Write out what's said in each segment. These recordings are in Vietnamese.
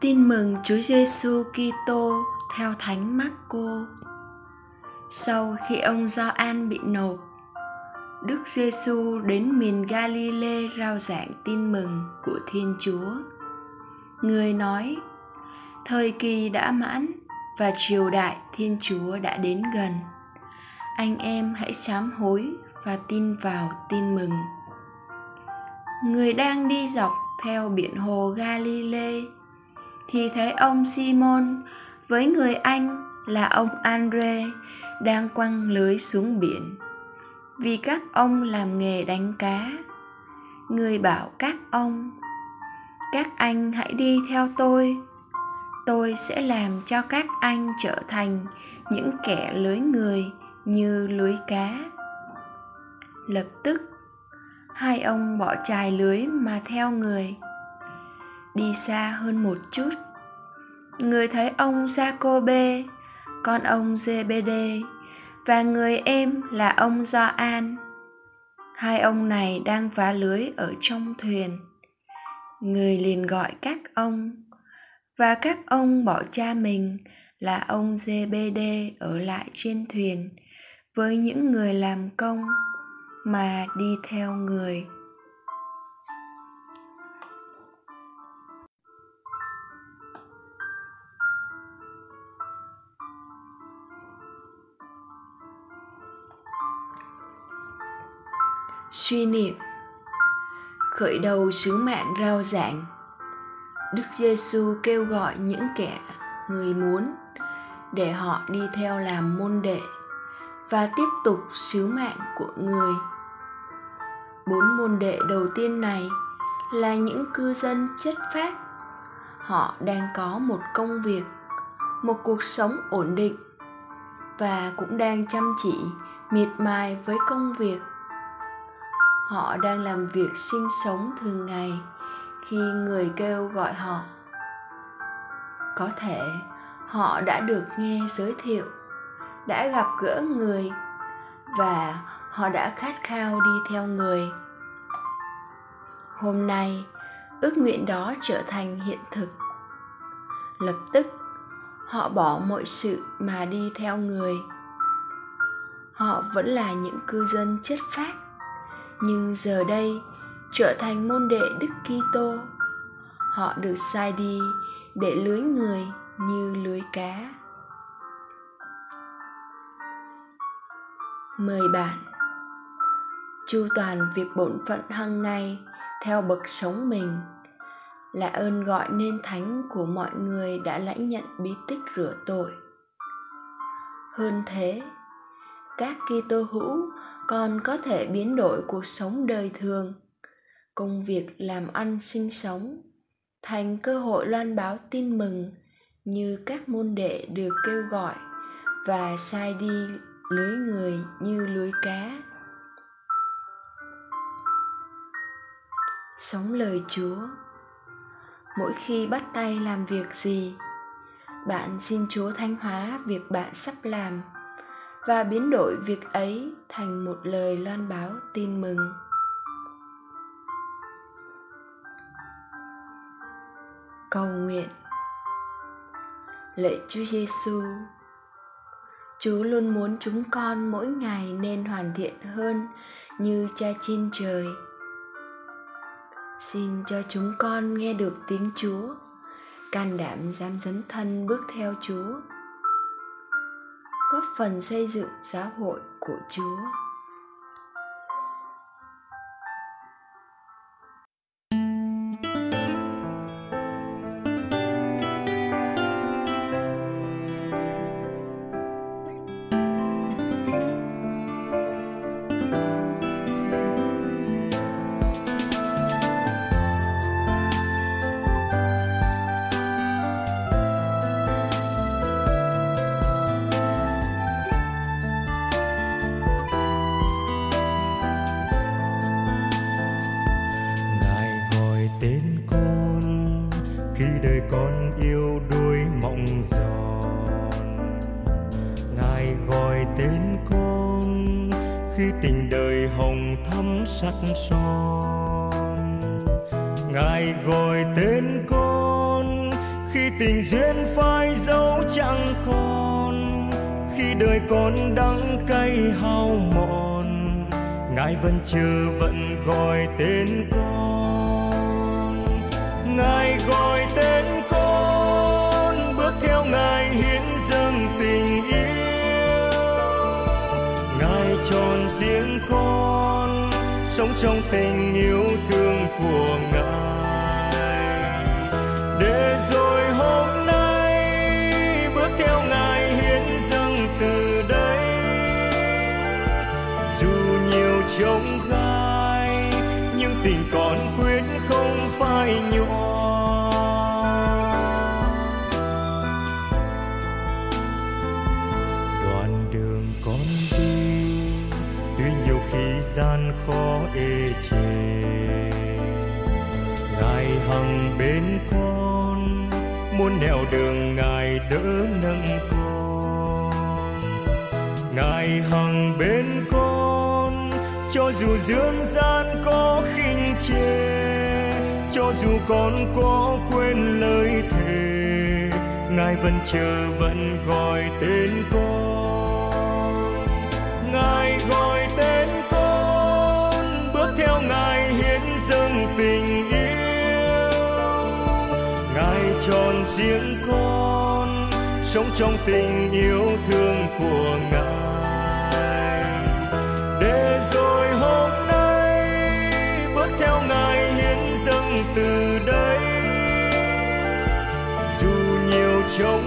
Tin mừng Chúa Giêsu Kitô theo Thánh Marco. Sau khi ông Gioan bị nộp, Đức Giêsu đến miền Galilee rao giảng tin mừng của Thiên Chúa. Người nói: Thời kỳ đã mãn và triều đại Thiên Chúa đã đến gần. Anh em hãy sám hối và tin vào tin mừng. Người đang đi dọc theo biển hồ Galilee thì thấy ông Simon với người anh là ông Andre đang quăng lưới xuống biển vì các ông làm nghề đánh cá. Người bảo các ông: "Các anh hãy đi theo tôi. Tôi sẽ làm cho các anh trở thành những kẻ lưới người như lưới cá." Lập tức, hai ông bỏ chài lưới mà theo người đi xa hơn một chút người thấy ông Jacobe con ông JBD và người em là ông Gioan. Hai ông này đang vá lưới ở trong thuyền. Người liền gọi các ông, và các ông bỏ cha mình là ông JBD ở lại trên thuyền với những người làm công mà đi theo người. Suy niệm. Khởi đầu sứ mạng rao giảng. Đức giêsu kêu gọi những kẻ người muốn để họ đi theo làm môn đệ và tiếp tục sứ mạng của người. Bốn môn đệ đầu tiên này là những cư dân chất phác. Họ đang có một công việc, một cuộc sống ổn định và cũng đang chăm chỉ, miệt mài với công việc họ đang làm việc sinh sống thường ngày khi người kêu gọi họ. Có thể, họ đã được nghe giới thiệu, đã gặp gỡ người và họ đã khát khao đi theo người. Hôm nay, ước nguyện đó trở thành hiện thực. Lập tức, họ bỏ mọi sự mà đi theo người. Họ vẫn là những cư dân chất phác nhưng giờ đây trở thành môn đệ Đức Kitô. Họ được sai đi để lưới người như lưới cá. Mời bạn chu toàn việc bổn phận hằng ngày theo bậc sống mình là ơn gọi nên thánh của mọi người đã lãnh nhận bí tích rửa tội. Hơn thế, các Kitô hữu còn có thể biến đổi cuộc sống đời thường, công việc làm ăn sinh sống, thành cơ hội loan báo tin mừng như các môn đệ được kêu gọi và sai đi lưới người như lưới cá. Sống lời chúa, mỗi khi bắt tay làm việc gì, bạn xin chúa thanh hóa việc bạn sắp làm và biến đổi việc ấy thành một lời loan báo tin mừng. Cầu nguyện. Lạy Chúa Giêsu Chúa luôn muốn chúng con mỗi ngày nên hoàn thiện hơn như Cha trên trời. Xin cho chúng con nghe được tiếng Chúa, can đảm dám dấn thân bước theo Chúa góp phần xây dựng giáo hội của Chúa. Ngài gọi tên con, khi tình duyên phai dấu chẳng còn, khi đời con đắng cay hao mòn, ngài vẫn chưa vẫn gọi tên con. Ngài gọi tên con, bước theo ngài hiến dâng tình yêu. Ngài tròn riêng con, sống trong tình yêu thương của tình còn quyết không phai nhòa. Đoạn đường con đi, tuy nhiều khi gian khó ê chề. Ngài hằng bên con muôn nẻo đường ngài đỡ nâng con. Ngài hằng bên con cho dù dương gian có khinh chê cho dù con có quên lời thề, ngài vẫn chờ, vẫn gọi tên con. Ngài gọi tên con, bước theo ngài hiến dâng tình yêu. Ngài chọn riêng con, sống trong tình yêu thương của ngài. Nhiều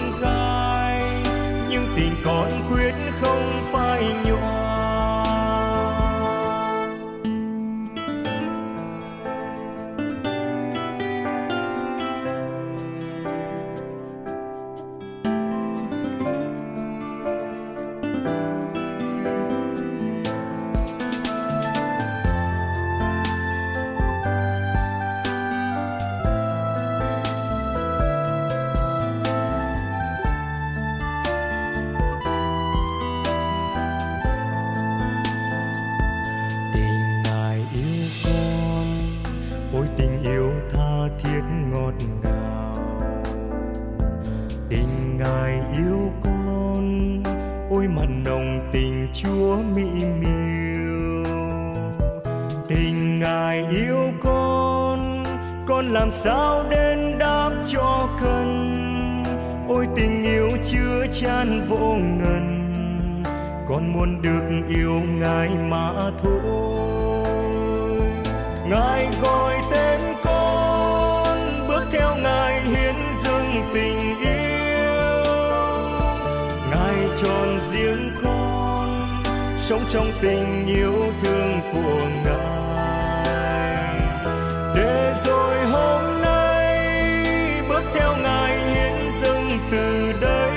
chúa mỹ miều. Tình ngài yêu con con làm sao đến đáp cho cần? Ôi tình yêu chưa chan vô ngần, con muốn được yêu ngài mà thôi. Ngài gọi tên con, bước theo ngài hiến dâng tình yêu. Ngài tròn riêng con sống trong tình yêu thương của ngài. Để rồi hôm nay bước theo ngài hiến dâng từ đây,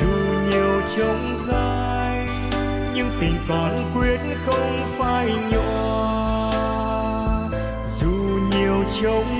dù nhiều trông gai, nhưng tình còn quyết không phai nhòa. Dù nhiều trông